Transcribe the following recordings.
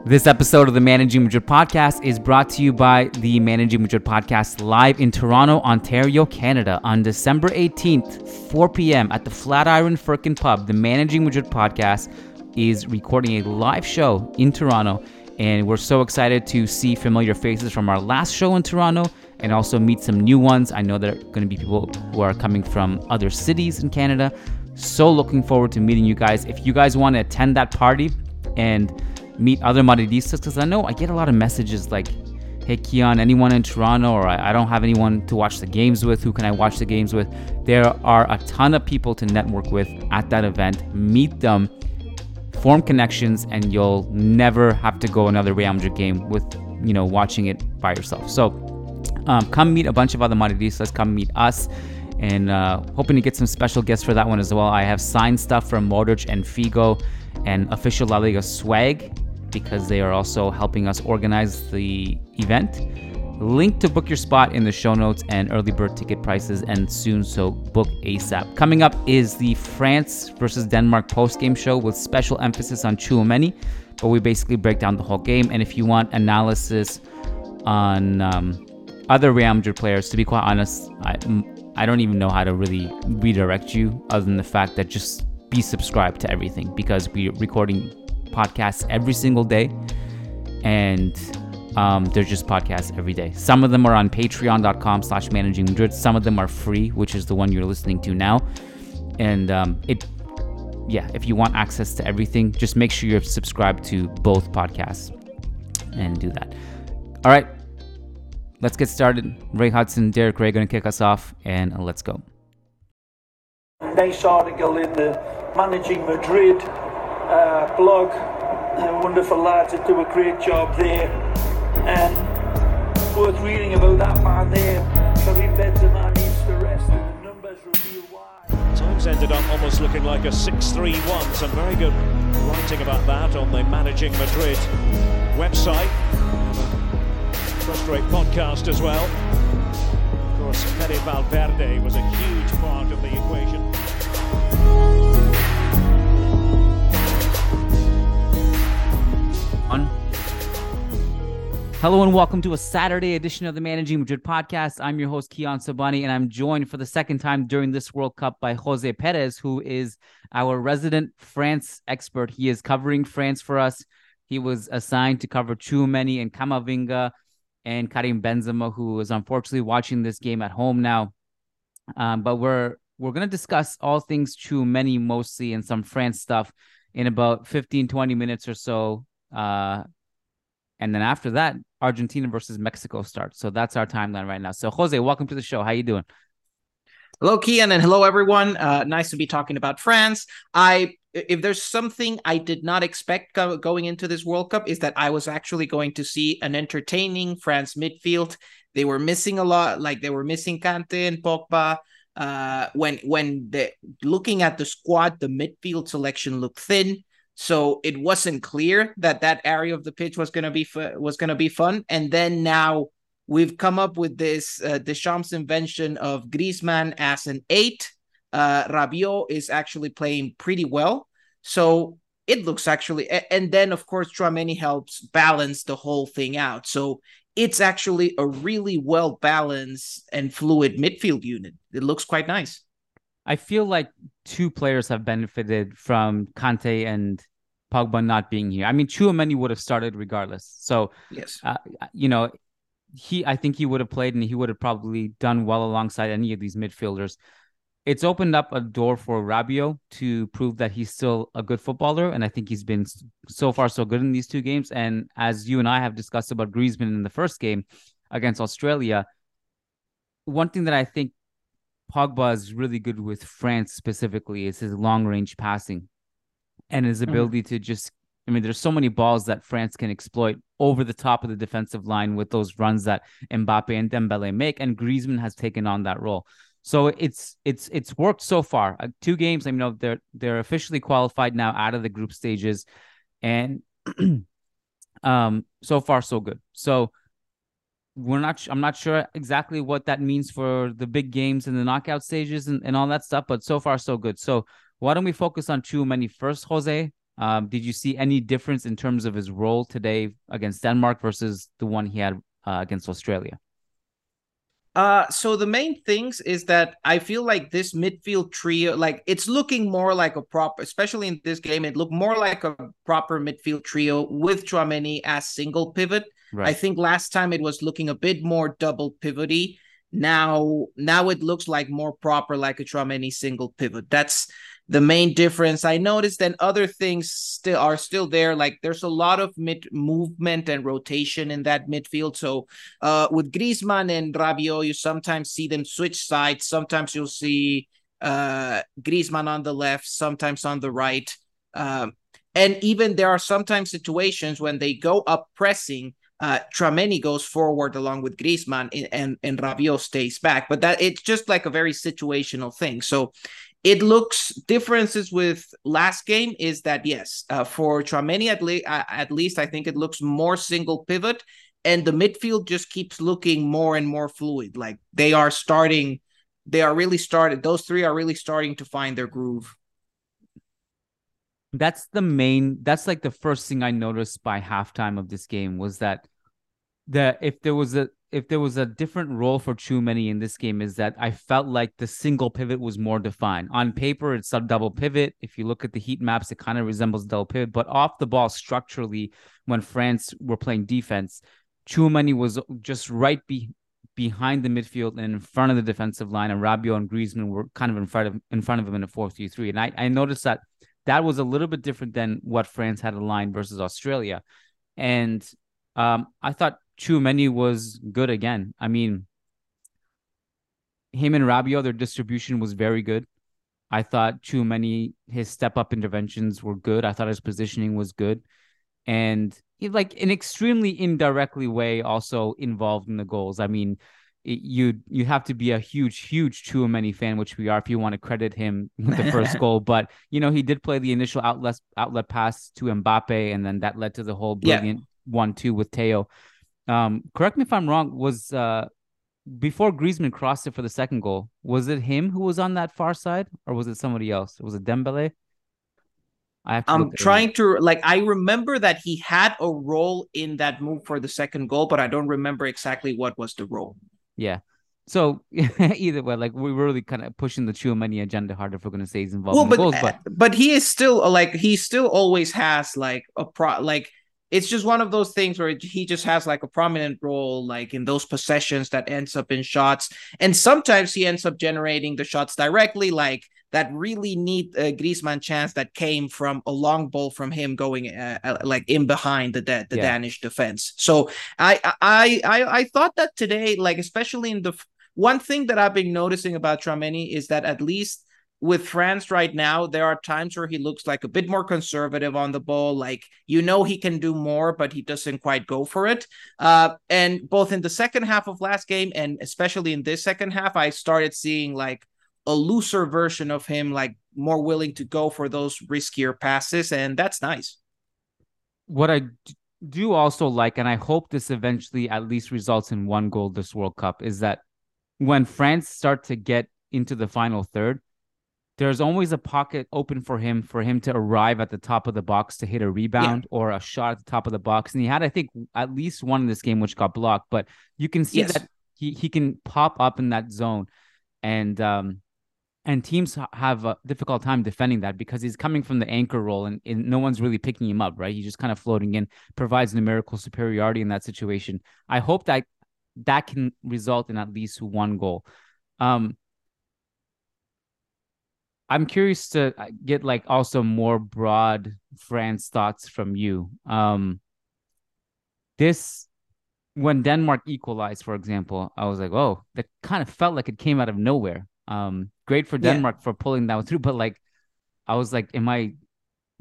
This episode of the Managing Madrid podcast is brought to you by the Managing Madrid podcast live in Toronto, Ontario, Canada on December 18th, 4 p.m. at the Flatiron Firkin Pub. The Managing Madrid podcast is recording a live show in Toronto, and we're so excited to see familiar faces from our last show in Toronto and also meet some new ones. I know there are going to be people who are coming from other cities in Canada. So looking forward to meeting you guys. If you guys want to attend that party and meet other Madridistas because I know I get a lot of messages like, hey, Kiyan, anyone in Toronto, or I, don't have anyone to watch the games with. Who can I watch the games with? There are a ton of people to network with at that event. Meet them, form connections, and you'll never have to go another Real Madrid game with, you know, watching it by yourself. So um, come meet a bunch of other Madridistas, come meet us. And uh, hoping to get some special guests for that one as well. I have signed stuff from Modric and Figo and official La Liga swag because they are also helping us organize the event. Link to book your spot in the show notes and early bird ticket prices and soon, so book ASAP. Coming up is the France versus Denmark post game show with special emphasis on Tchouameni, but we basically break down the whole game. And if you want analysis on um, other Real Madrid players, to be quite honest, I, I don't even know how to really redirect you other than the fact that just be subscribed to everything because we're recording podcasts every single day. And um, they're just podcasts every day. Some of them are on patreon.com slash managing madrid some of them are free which is the one you're listening to now. And um, it yeah if you want access to everything just make sure you're subscribed to both podcasts and do that. All right. Let's get started. Ray hudson Derek Rae going to kick us off and let's go. Nice article in the Managing Madrid uh, blog. Uh, wonderful lads that do a great job there. And worth reading about that man there. Benzema needs to rest the numbers reveal why. Times ended up almost looking like a 6-3-1. Some very good writing about that on the Managing Madrid website. First rate podcast as well. Of course, Fede Valverde was a huge part of the equation. On. Hello and welcome to a Saturday edition of the Managing Madrid podcast. I'm your host, Kiyan Sobhani, and I'm joined for the second time during this World Cup by Jose Perez, who is our resident France expert. He is covering France for us. He was assigned to cover Tchouameni and Camavinga and Karim Benzema, who is unfortunately watching this game at home now. Um, but we're we're going to discuss all things Tchouameni mostly and some France stuff in about 15, 20 minutes or so. Uh, and then after that, Argentina versus Mexico starts. So that's our timeline right now. So Jose, welcome to the show. How you doing? Hello, Kiyan, and hello, everyone. Uh, nice to be talking about France. I, if there's something I did not expect go- going into this World Cup, is that I was actually going to see an entertaining France midfield. They were missing a lot, like they were missing Kante and Pogba. Uh, when when the looking at the squad, the midfield selection looked thin. So it wasn't clear that that area of the pitch was going to be fu- was going to be fun. And then now we've come up with this uh, Deschamps invention of Griezmann as an eight. Uh, Rabiot is actually playing pretty well, so it looks actually. And then of course Tchouameni helps balance the whole thing out. So it's actually a really well balanced and fluid midfield unit. It looks quite nice. I feel like two players have benefited from Kante and Pogba not being here. I mean, Tchouameni would have started regardless. So, yes, uh, you know, he I think he would have played and he would have probably done well alongside any of these midfielders. It's opened up a door for Rabiot to prove that he's still a good footballer, and I think he's been so far so good in these two games. And as you and I have discussed about Griezmann in the first game against Australia, one thing that I think Pogba is really good with France specifically It's his long range passing and his mm-hmm. ability to just I mean, there's so many balls that France can exploit over the top of the defensive line with those runs that Mbappe and Dembele make, and Griezmann has taken on that role. So it's it's it's worked so far. Uh, two games. I mean, they're they're officially qualified now out of the group stages, and um, so far so good. So we're not. I'm not sure exactly what that means for the big games and the knockout stages and, and all that stuff. But so far so good. So why don't we focus on Tchouameni first, Jose? Um, did you see any difference in terms of his role today against Denmark versus the one he had uh, against Australia? Uh, so the main things is that I feel like this midfield trio, like it's looking more like a proper, especially in this game, it looked more like a proper midfield trio with Tchouameni as single pivot. Right. I think last time it was looking a bit more double pivoty. Now, now it looks like more proper, like a Tchouameni single pivot. That's the main difference. I noticed that other things still are still there. Like there's a lot of mid movement and rotation in that midfield. So uh, with Griezmann and Rabiot, you sometimes see them switch sides. Sometimes you'll see uh, Griezmann on the left, sometimes on the right. Um, and even there are sometimes situations when they go up pressing. Uh, Tchouameni goes forward along with Griezmann and, and, and Rabiot stays back, but that it's just like a very situational thing. So it looks differences with last game is that yes, uh, for Tchouameni at, le- uh, at least I think it looks more single pivot, and the midfield just keeps looking more and more fluid. Like they are starting, they are really started. Those three are really starting to find their groove. That's the main. That's like the first thing I noticed by halftime of this game was that that if there was a if there was a different role for Tchouameni in this game is that I felt like the single pivot was more defined. On paper, it's a double pivot. If you look at the heat maps, it kind of resembles double pivot. But off the ball, structurally, when France were playing defense, Tchouameni was just right be, behind the midfield and in front of the defensive line, and Rabiot and Griezmann were kind of in front of in front of him in a four-three-three. And I, I noticed that that was a little bit different than what France had aligned versus Australia. And um, I thought Tchouameni was good again. I mean, him and Rabiot, their distribution was very good. I thought Tchouameni, his step up interventions were good. I thought his positioning was good. And he, like an extremely indirectly way also involved in the goals. I mean, it, you you have to be a huge, huge Tchouameni fan, which we are, if you want to credit him with the first goal. But you know, he did play the initial outlet outlet pass to Mbappe, and then that led to the whole brilliant one-two with Theo. Um, correct me if I'm wrong. Was uh before Griezmann crossed it for the second goal, was it him who was on that far side, or was it somebody else? Was it Dembele? I am trying to like I remember that he had a role in that move for the second goal, but I don't remember exactly what was the role. Yeah. So either way, like we're really kind of pushing the Tchouameni agenda hard if we're going to say he's involved well, in but, goals, but but he is still like he still always has like a pro like it's just one of those things where he just has like a prominent role like in those possessions that ends up in shots and sometimes he ends up generating the shots directly like that really neat uh, Griezmann chance that came from a long ball from him going uh, uh, like in behind the the yeah. Danish defense. So I, I I I thought that today, like especially in the one thing that I've been noticing about Tchouameni is that at least with France right now, there are times where he looks like a bit more conservative on the ball. Like, you know, he can do more, but he doesn't quite go for it. Uh, and both in the second half of last game and especially in this second half, I started seeing like a looser version of him, like more willing to go for those riskier passes, and that's nice. What I do also like, and I hope this eventually at least results in one goal this World Cup, is that when France start to get into the final third, there's always a pocket open for him for him to arrive at the top of the box to hit a rebound yeah. or a shot at the top of the box. And he had, I think, at least one in this game which got blocked, but you can see yes. that he he can pop up in that zone, and um, and teams have a difficult time defending that because he's coming from the anchor role and, and, no one's really picking him up, right? He's just kind of floating in, provides numerical superiority in that situation. I hope that that can result in at least one goal. Um, I'm curious to uh, get like also more broad France thoughts from you. Um, this when Denmark equalized, for example, I was like, oh, that kind of felt like it came out of nowhere. Um, great for Denmark yeah. for pulling that through, but like, I was like, am I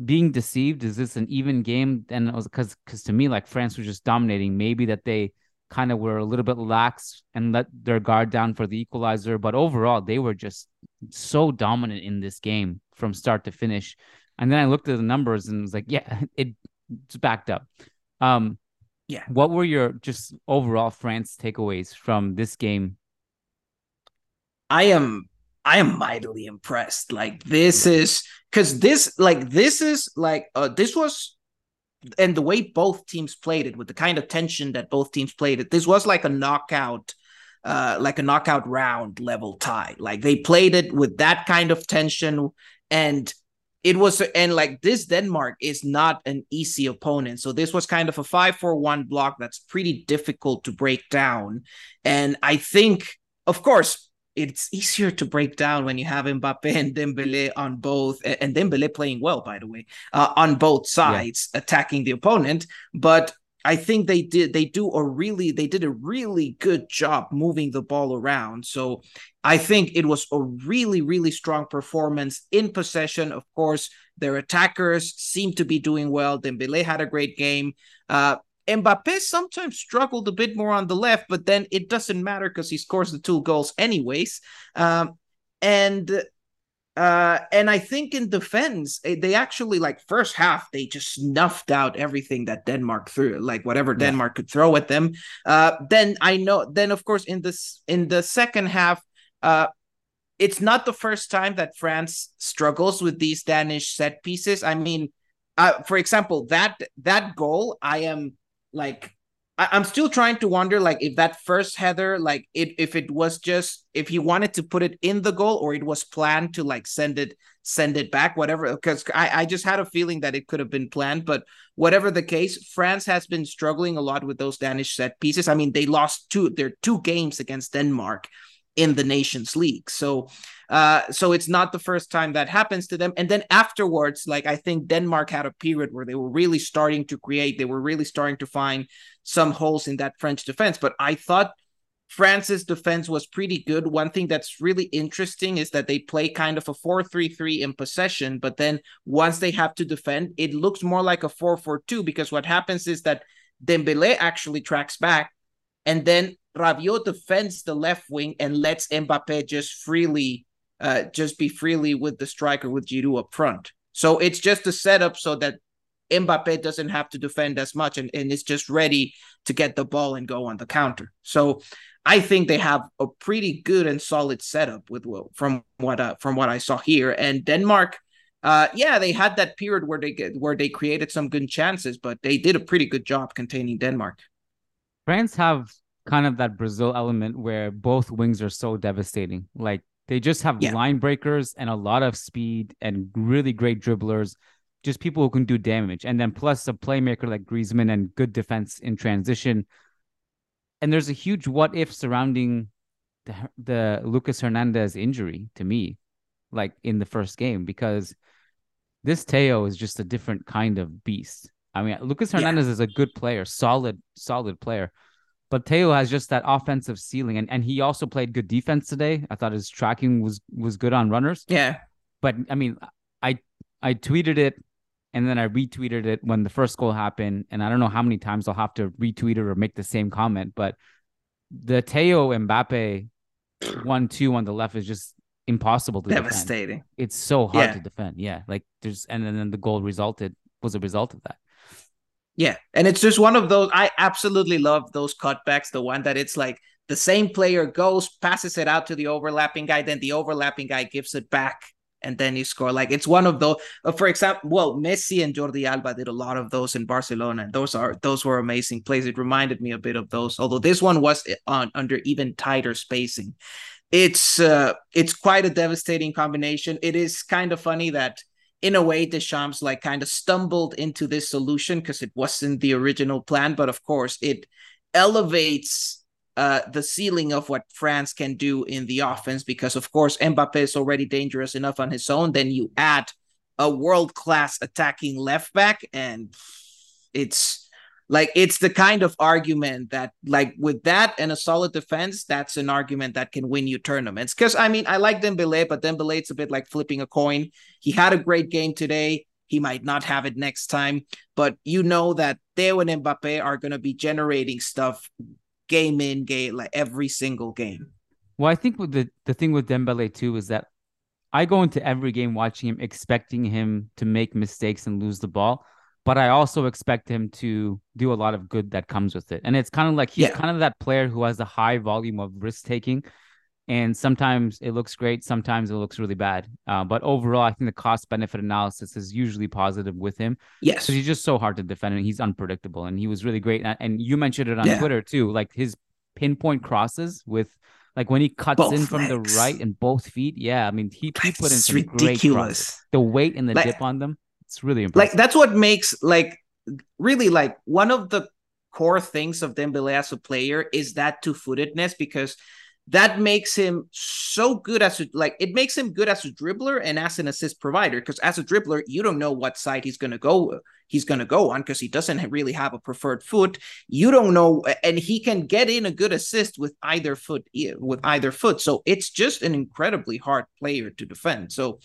being deceived? Is this an even game? And it was because because to me, like France was just dominating. Maybe that they kind of were a little bit lax and let their guard down for the equalizer, but overall they were just so dominant in this game from start to finish. And then I looked at the numbers and was like, yeah, it, it's backed up. Um, yeah. What were your just overall France takeaways from this game? I am I am mightily impressed. Like this is because this like this is like uh this was and the way both teams played it with the kind of tension that both teams played it this was like a knockout uh like a knockout round level tie like they played it with that kind of tension and it was and like this denmark is not an easy opponent so this was kind of a 5-4-1 block that's pretty difficult to break down and i think of course it's easier to break down when you have Mbappe and Dembele on both, and Dembele playing well, by the way, uh, on both sides, yeah. attacking the opponent. But I think they did they do a really they did a really good job moving the ball around. So I think it was a really really strong performance in possession. Of course, their attackers seem to be doing well. Dembele had a great game. Uh, Mbappe sometimes struggled a bit more on the left, but then it doesn't matter because he scores the two goals anyways. Um, and uh, and I think in defense, eh, they actually like first half they just snuffed out everything that Denmark threw, like whatever yeah. Denmark could throw at them. Uh, then I know, then of course in this in the second half, uh, it's not the first time that France struggles with these Danish set pieces. I mean, uh, for example, that that goal, I am like I, am still trying to wonder like if that first header, like it if it was just if he wanted to put it in the goal or it was planned to like send it send it back, whatever. Because I, I just had a feeling that it could have been planned, but whatever the case, France has been struggling a lot with those Danish set pieces. I mean, they lost two their two games against Denmark in the Nations League. So uh so it's not the first time that happens to them and then afterwards like I think Denmark had a period where they were really starting to create they were really starting to find some holes in that French defense but I thought France's defense was pretty good. One thing that's really interesting is that they play kind of a 4-3-3 in possession, but then once they have to defend, it looks more like a 4-4-2 because what happens is that Dembele actually tracks back and then Rabiot defends the left wing and lets Mbappe just freely, uh, just be freely with the striker with Giroud up front. So it's just a setup so that Mbappe doesn't have to defend as much and, and is just ready to get the ball and go on the counter. So I think they have a pretty good and solid setup with from what uh, from what I saw here. And Denmark, uh, yeah, they had that period where they get where they created some good chances, but they did a pretty good job containing Denmark. France have kind of that Brazil element where both wings are so devastating. Like they just have yeah. line breakers and a lot of speed and really great dribblers, just people who can do damage. And then plus a playmaker like Griezmann and good defense in transition. And there's a huge what if surrounding the, the Lucas Hernandez injury to me, like in the first game, because this Theo is just a different kind of beast. I mean, Lucas Hernandez yeah. is a good player, solid, solid player but Theo has just that offensive ceiling, and, and he also played good defense today. I thought his tracking was was good on runners. Yeah, but I mean, I I tweeted it, and then I retweeted it when the first goal happened, and I don't know how many times I'll have to retweet it or make the same comment, but the Theo Mbappe one two on the left is just impossible to devastating. Defend. It's so hard Yeah. to defend. Yeah, like there's and then the goal resulted was a result of that. Yeah, and it's just one of those. I absolutely love those cutbacks. The one that it's like the same player goes, passes it out to the overlapping guy, then the overlapping guy gives it back, and then you score. Like it's one of those. Uh, for example, well, Messi and Jordi Alba did a lot of those in Barcelona, and those are those were amazing plays. It reminded me a bit of those, although this one was eh, on under even tighter spacing. It's uh, it's quite a devastating combination. It is kind of funny that in a way, Deschamps like kind of stumbled into this solution because it wasn't the original plan, but of course it elevates uh, the ceiling of what France can do in the offense because of course Mbappe is already dangerous enough on his own. Then you add a world class attacking left back, and it's like it's the kind of argument that like with that and a solid defense that's an argument that can win you tournaments. Because i mean i like dembele but dembele it's a bit like flipping a coin. He had a great game today. He might not have it next time but you know that Theo and Mbappe are going to be generating stuff game in game like every single game. Well, I think with the the thing with Dembele too is that I go into every game watching him expecting him to make mistakes and lose the ball, but I also expect him to do a lot of good that comes with it. And it's kind of like he's Yeah. kind of that player who has a high volume of risk taking. And sometimes it looks great, sometimes it looks really bad. Uh, but overall, I think the cost benefit analysis is usually positive with him. yes So he's just so hard to defend and he's unpredictable. And he was really great. And- you mentioned it on Yeah. Twitter too, like his pinpoint crosses with like when he cuts Both in from the right and both feet. Yeah, I mean he, he put in some great crosses. ridiculous. The weight and the Like- dip on them, it's really like that's what makes like really like one of the core things of Dembele as a player is that two-footedness because that makes him so good as a like it makes him good as a dribbler and as an assist provider because as a dribbler you don't know what side he's going to go he's going to go on because he doesn't really have a preferred foot. You don't know and he can get in a good assist with either foot with either foot. So it's just an incredibly hard player to defend. So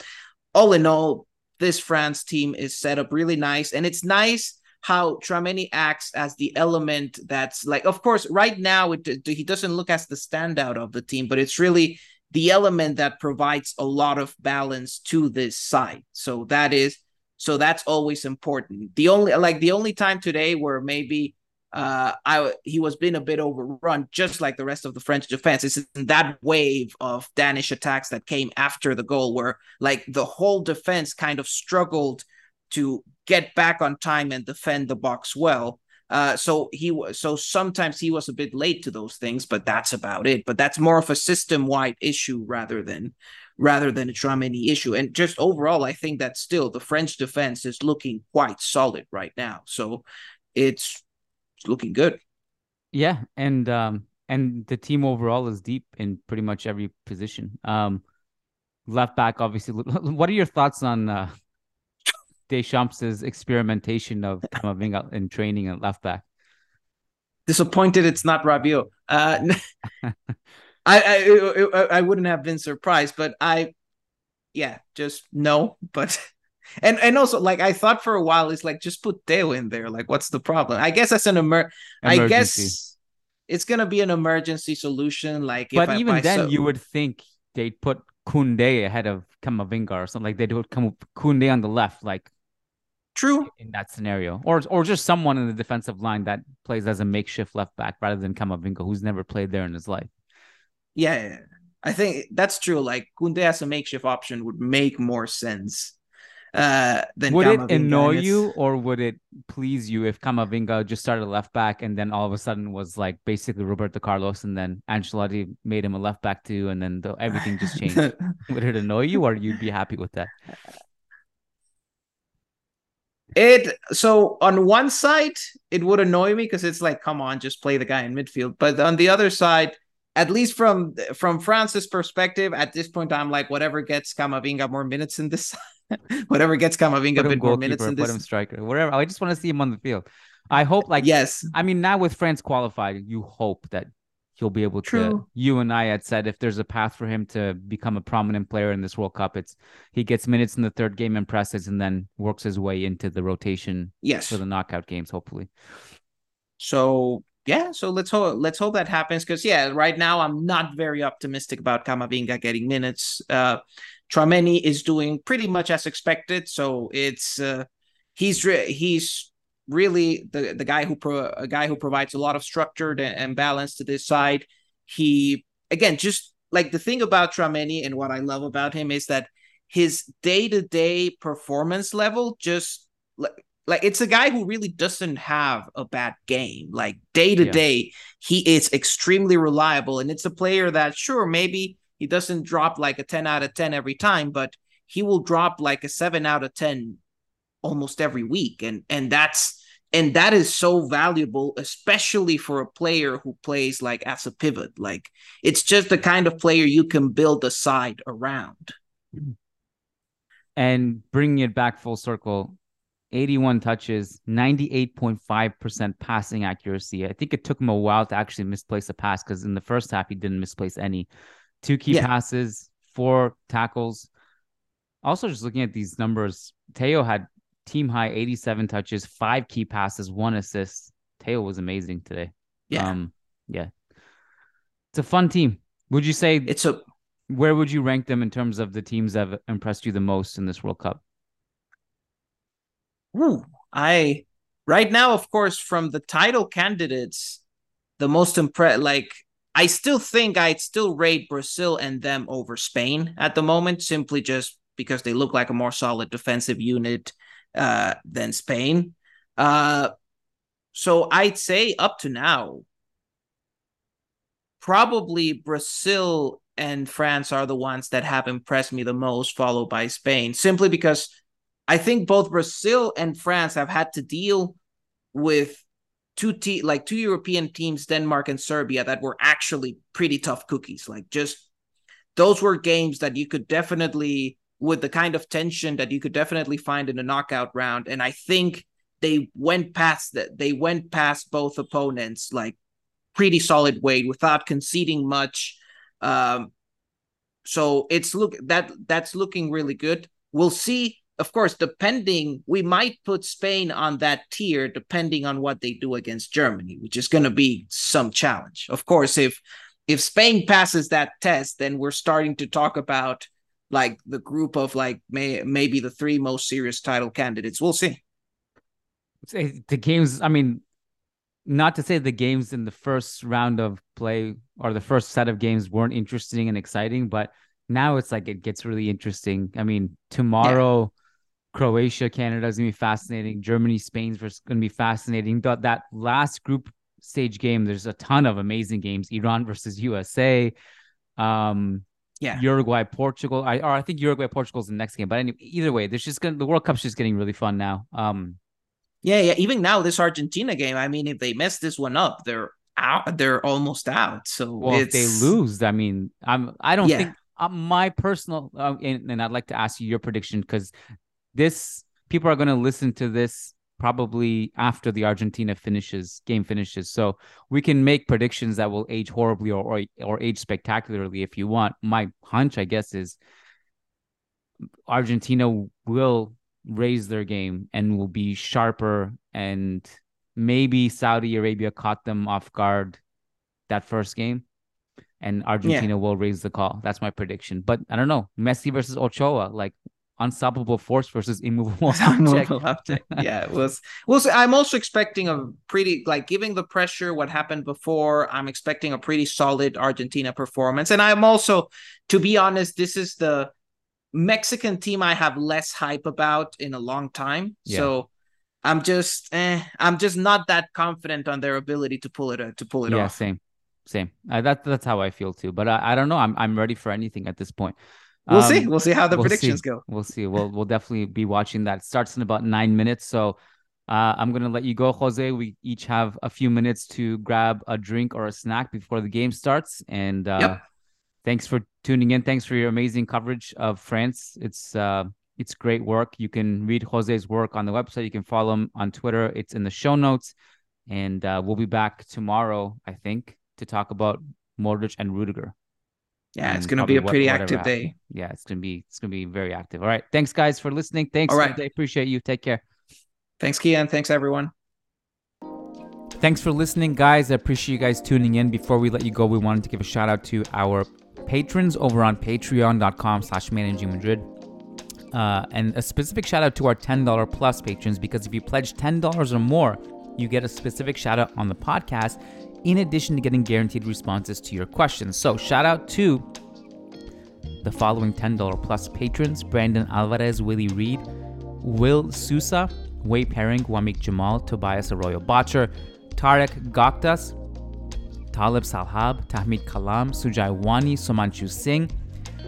all in all this France team is set up really nice. And it's nice how Tchouameni acts as the element that's like, of course, right now it, he doesn't look as the standout of the team, but it's really the element that provides a lot of balance to this side. So that is, so that's always important. The only, like, the only time today where maybe uh I he was being a bit overrun just like the rest of the French defense. It's in that wave of Danish attacks that came after the goal where like the whole defense kind of struggled to get back on time and defend the box well. Uh so he was so sometimes he was a bit late to those things but that's about it. But that's more of a system wide issue rather than rather than a Tchouameni issue. And just overall I think that still the French defense is looking quite solid right now. So it's it's looking good. Yeah, and um and the team overall is deep in pretty much every position. Um left back obviously what are your thoughts on uh Deschamps' experimentation of Camavinga in training at left back? Disappointed it's not Rabiot. Uh I I I wouldn't have been surprised, but I yeah, just no, but and and also like I thought for a while it's like just put Theo in there. Like, what's the problem? I guess that's an emer. I guess it's gonna be an emergency solution. Like, But I, even then, so- you would think they'd put Kunde ahead of Camavinga or something like they would come Kunde on the left, like true. in that scenario, or or just someone in the defensive line that plays as a makeshift left back rather than Camavinga, who's never played there in his life. Yeah. I think that's true. Like Kunde as a makeshift option would make more sense. Uh, than Would it annoy you or would it please you if Camavinga just started left back and then all of a sudden was like basically Roberto Carlos and then Ancelotti made him a left back too and then the, everything just changed? would it annoy you or you'd be happy with that? It so on one side it would annoy me because it's like, come on, just play the guy in midfield. But on the other side, at least from from France's perspective, at this point, I'm like, whatever gets Camavinga more minutes in this, whatever gets Camavinga a bit more minutes in put him striker, whatever. I just want to see him on the field. I hope like yes, I mean now with France qualified, you hope that he'll be able to you and I had said if there's a path for him to become a prominent player in this World Cup, it's he gets minutes in the third game and presses and then works his way into the rotation yes. for the knockout games, hopefully. So yeah, so let's hope let's hope that happens because yeah, right now I'm not very optimistic about Camavinga getting minutes. Uh, Tchouameni is doing pretty much as expected, so it's uh, he's re- he's really the the guy who pro- a guy who provides a lot of structure and balance to this side. He again just like the thing about Tchouameni and what I love about him is that his day to day performance level just like like it's a guy who really doesn't have a bad game. Like day to day, he is extremely reliable, and it's a player that sure maybe he doesn't drop like a ten out of ten every time, but he will drop like a seven out of ten almost every week, and and that's and that is so valuable, especially for a player who plays like as a pivot. Like it's just the kind of player you can build a side around. And bringing it back full circle, 81 touches, 98.5% passing accuracy. I think it took him a while to actually misplace a pass because in the first half, he didn't misplace any. Two key yeah. passes, four tackles. Also, just looking at these numbers, Theo had team high 87 touches, five key passes, one assist. Theo was amazing today. Yeah. Um, yeah. It's a fun team. Would you say it's a where would you rank them in terms of the teams that have impressed you the most in this World Cup? Ooh, I right now, of course, from the title candidates, the most impressed, like I still think I'd still rate Brazil and them over Spain at the moment, simply just because they look like a more solid defensive unit uh, than Spain. Uh, so I'd say up to now, probably Brazil and France are the ones that have impressed me the most, followed by Spain, simply because I think both Brazil and France have had to deal with two te- like two European teams, Denmark and Serbia, that were actually pretty tough cookies. Like just those were games that you could definitely with the kind of tension that you could definitely find in a knockout round. And I think they went past that they went past both opponents like pretty solid weight without conceding much. Um, so it's look that that's looking really good. We'll see of course, depending, we might put Spain on that tier depending on what they do against Germany, which is going to be some challenge. Of course, if if Spain passes that test, then we're starting to talk about like the group of like may, maybe the three most serious title candidates. We'll see. The games, I mean, not to say the games in the first round of play or the first set of games weren't interesting and exciting, but now it's like it gets really interesting. I mean, tomorrow. Yeah Croatia, Canada is gonna be fascinating. Germany, Spain's gonna be fascinating. That that last group stage game, there's a ton of amazing games. Iran versus USA. Um, yeah, Uruguay, Portugal. I or I think Uruguay, Portugal's the next game. But anyway, either way, there's just gonna the World Cup's just getting really fun now. Um, yeah, yeah. Even now, this Argentina game. I mean, if they mess this one up, they're out. They're almost out. So well, if they lose, I mean, I'm. I don't yeah. think. Uh, my personal, uh, and, and I'd like to ask you your prediction because this people are going to listen to this probably after the Argentina finishes game finishes. So we can make predictions that will age horribly or, or or age spectacularly if you want. My hunch, I guess, is Argentina will raise their game and will be sharper and maybe Saudi Arabia caught them off guard that first game and Argentina yeah. will raise the call. That's my prediction. But I don't know. Messi versus Ochoa, like unstoppable force versus immovable object. object. yeah, it was well. I'm also expecting a pretty like giving the pressure what happened before. I'm expecting a pretty solid Argentina performance, and I'm also, to be honest, this is the Mexican team I have less hype about in a long time. Yeah. So. I'm just, eh, I'm just not that confident on their ability to pull it to pull it yeah, off. Yeah, same, same. Uh, that that's how I feel too. But I, I don't know. I'm I'm ready for anything at this point. We'll um, see. We'll see how the we'll predictions see. go. We'll see. We'll we'll definitely be watching that. It starts in about nine minutes. So uh, I'm gonna let you go, Jose. We each have a few minutes to grab a drink or a snack before the game starts. And uh, yep. thanks for tuning in. Thanks for your amazing coverage of France. It's uh, it's great work. You can read Jose's work on the website. You can follow him on Twitter. It's in the show notes. And uh, we'll be back tomorrow, I think, to talk about Modric and Rudiger. Yeah, it's going to be a pretty active day. Yeah, it's going to be it's going to be very active. All right. Thanks guys for listening. Thanks. All right. I appreciate you. Take care. Thanks Kiyan. Thanks everyone. Thanks for listening, guys. I appreciate you guys tuning in. Before we let you go, we wanted to give a shout out to our patrons over on patreon.com slash managing Madrid. Uh, and a specific shout out to our $10 plus patrons because if you pledge $10 or more, you get a specific shout out on the podcast in addition to getting guaranteed responses to your questions. So, shout out to the following $10 plus patrons Brandon Alvarez, Willie Reed, Will Sousa, Wei Pering, Wamik Jamal, Tobias Arroyo Botcher, Tarek Goktas, Talib Salhab, Tahmid Kalam, Sujai Wani, Somanchu Singh,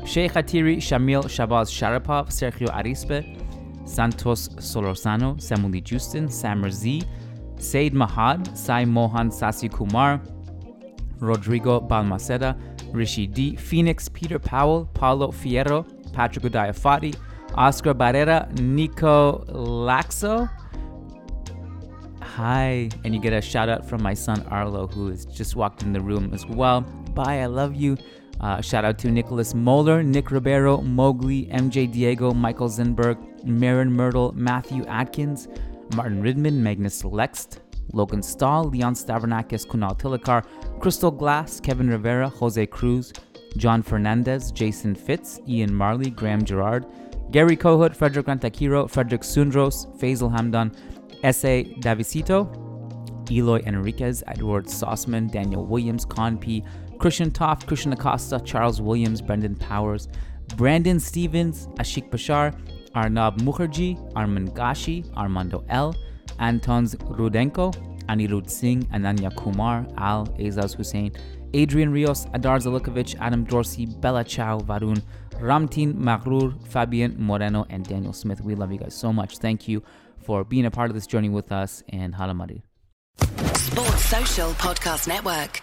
Sheikh Atiri, Shamil Shabaz Sharapov, Sergio Arispe, Santos Solorzano, Samuli Justin, Samer Z, Said Mahad, Sai Mohan Sasi Kumar, Rodrigo Balmaceda, Rishi D, Phoenix, Peter Powell, Paulo Fierro, Patrick Udayafati, Oscar Barrera, Nico Laxo. Hi, and you get a shout out from my son Arlo, who has just walked in the room as well. Bye, I love you. Uh, shout out to Nicholas Moeller, Nick Ribeiro, Mowgli, MJ Diego, Michael Zinberg, Marin Myrtle, Matthew Atkins, Martin Ridman, Magnus Lext, Logan Stahl, Leon Stavronakis, Kunal Tilakar, Crystal Glass, Kevin Rivera, Jose Cruz, John Fernandez, Jason Fitz, Ian Marley, Graham Gerard, Gary Kohut, Frederick Rantakiro, Frederick Sundros, Faisal Hamdan, S.A. Davisito, Eloy Enriquez, Edward Sossman, Daniel Williams, Con P, Christian Toft, Christian Acosta, Charles Williams, Brendan Powers, Brandon Stevens, Ashik Bashar, Arnab Mukherjee, Armand Gashi, Armando L, Antons Rudenko, Anirudh Singh, Ananya Kumar, Al, Azaz Hussein, Adrian Rios, Adar Zalukovic, Adam Dorsey, Bella Chow, Varun, Ramtin Maghrur, Fabian Moreno, and Daniel Smith. We love you guys so much. Thank you for being a part of this journey with us, and Hala Madrid. Sports Social Podcast Network.